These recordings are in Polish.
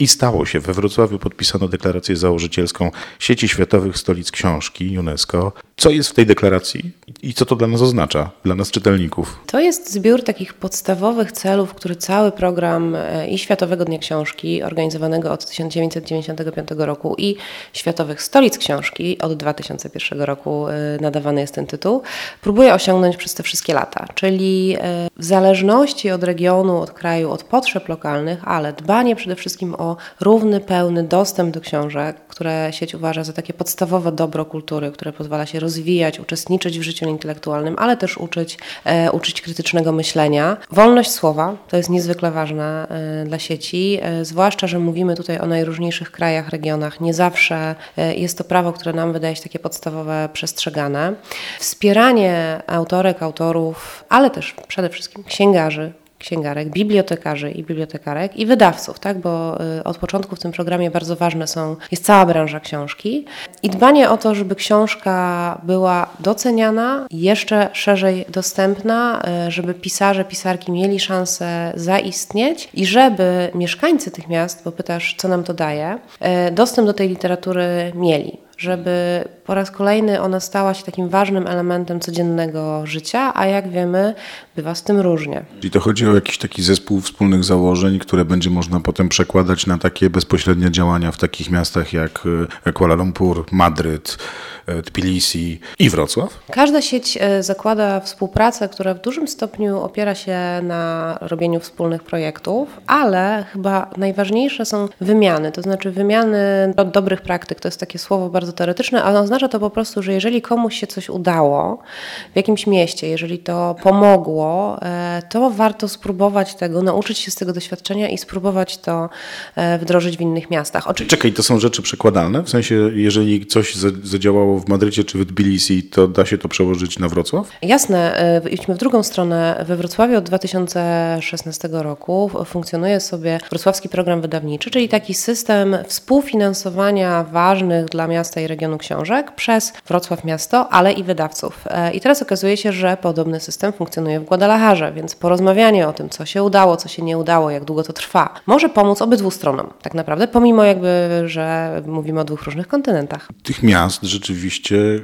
I stało się. We Wrocławiu podpisano deklarację założycielską sieci światowych stolic książki UNESCO. Co jest w tej deklaracji i co to dla nas oznacza, dla nas czytelników? To jest zbiór takich podstawowych celów, który cały program e, i Światowego Dnia Książki, organizowanego od 1995 roku, i Światowych Stolic Książki od 2001 roku e, nadawany jest ten tytuł, próbuje osiągnąć przez te wszystkie lata. Czyli e, w zależności od regionu, od kraju, od potrzeb lokalnych, ale dbanie przede wszystkim o równy, pełny dostęp do książek, które sieć uważa za takie podstawowe dobro kultury, które pozwala się rozwijać, uczestniczyć w życiu intelektualnym, ale też uczyć, e, uczyć krytycznego myślenia. Wolność słowa to jest niezwykle ważne e, dla sieci, e, zwłaszcza, że mówimy tutaj o najróżniejszych krajach, regionach. Nie zawsze jest to prawo, które nam wydaje się takie podstawowe, przestrzegane. Wspieranie autorek, autorów, ale też przede wszystkim księgarzy, księgarek, bibliotekarzy i bibliotekarek i wydawców, tak? bo y, od początku w tym programie bardzo ważne są, jest cała branża książki i dbanie o to, żeby książka była doceniana, jeszcze szerzej dostępna, y, żeby pisarze, pisarki mieli szansę zaistnieć i żeby mieszkańcy tych miast, bo pytasz, co nam to daje, y, dostęp do tej literatury mieli żeby po raz kolejny ona stała się takim ważnym elementem codziennego życia, a jak wiemy, bywa z tym różnie. Czyli to chodzi o jakiś taki zespół wspólnych założeń, które będzie można potem przekładać na takie bezpośrednie działania w takich miastach jak e, Kuala Lumpur, Madryt, Tbilisi i Wrocław? Każda sieć e, zakłada współpracę, która w dużym stopniu opiera się na robieniu wspólnych projektów, ale chyba najważniejsze są wymiany, to znaczy wymiany dobrych praktyk. To jest takie słowo bardzo teoretyczne, ale oznacza to po prostu, że jeżeli komuś się coś udało w jakimś mieście, jeżeli to pomogło, to warto spróbować tego, nauczyć się z tego doświadczenia i spróbować to wdrożyć w innych miastach. Czekaj, to są rzeczy przekładalne? W sensie, jeżeli coś zadziałało w Madrycie czy w Tbilisi, to da się to przełożyć na Wrocław? Jasne. E, idźmy w drugą stronę. We Wrocławiu od 2016 roku funkcjonuje sobie Wrocławski Program Wydawniczy, czyli taki system współfinansowania ważnych dla miasta i regionu książek przez Wrocław Miasto, ale i wydawców. E, I teraz okazuje się, że podobny system funkcjonuje w Guadalajarze, więc porozmawianie o tym, co się udało, co się nie udało, jak długo to trwa, może pomóc obydwu stronom tak naprawdę, pomimo jakby, że mówimy o dwóch różnych kontynentach. Tych miast rzeczywiście,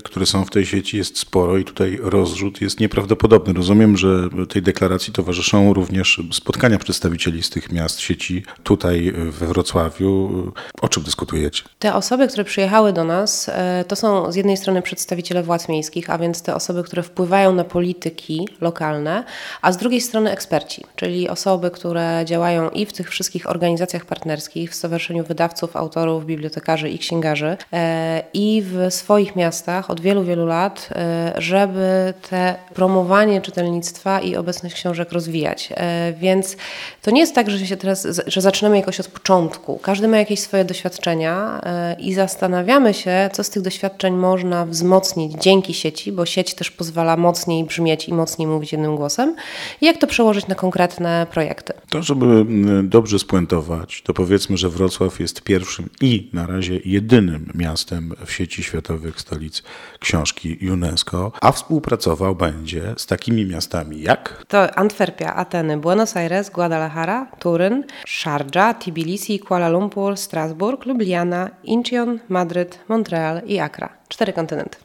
które są w tej sieci jest sporo i tutaj rozrzut jest nieprawdopodobny. Rozumiem, że tej deklaracji towarzyszą również spotkania przedstawicieli z tych miast sieci tutaj we Wrocławiu. O czym dyskutujecie? Te osoby, które przyjechały do nas, e, to są z jednej strony przedstawiciele władz miejskich, a więc te osoby, które wpływają na polityki lokalne, a z drugiej strony eksperci, czyli osoby, które działają i w tych wszystkich organizacjach partnerskich, w Stowarzyszeniu Wydawców, Autorów, Bibliotekarzy i Księgarzy e, i w swoich miastach od wielu, wielu lat, e, żeby te promowanie czytelnictwa i obecność książek rozwijać. Więc to nie jest tak, że się teraz, że zaczynamy jakoś od początku. Każdy ma jakieś swoje doświadczenia i zastanawiamy się, co z tych doświadczeń można wzmocnić dzięki sieci, bo sieć też pozwala mocniej brzmieć i mocniej mówić jednym głosem, i jak to przełożyć na konkretne projekty. To, żeby dobrze spuentować, to powiedzmy, że Wrocław jest pierwszym i na razie jedynym miastem w sieci światowych stolic książki UNESCO, a współpracował będzie z takimi miastami jak? To Antwerpia, Ateny, Buenos Aires, Guadalajara, Turyn, Sharjah, Tbilisi, Kuala Lumpur, Strasburg, Ljubljana, Incheon, Madryt, Montreal i Accra. Cztery kontynenty.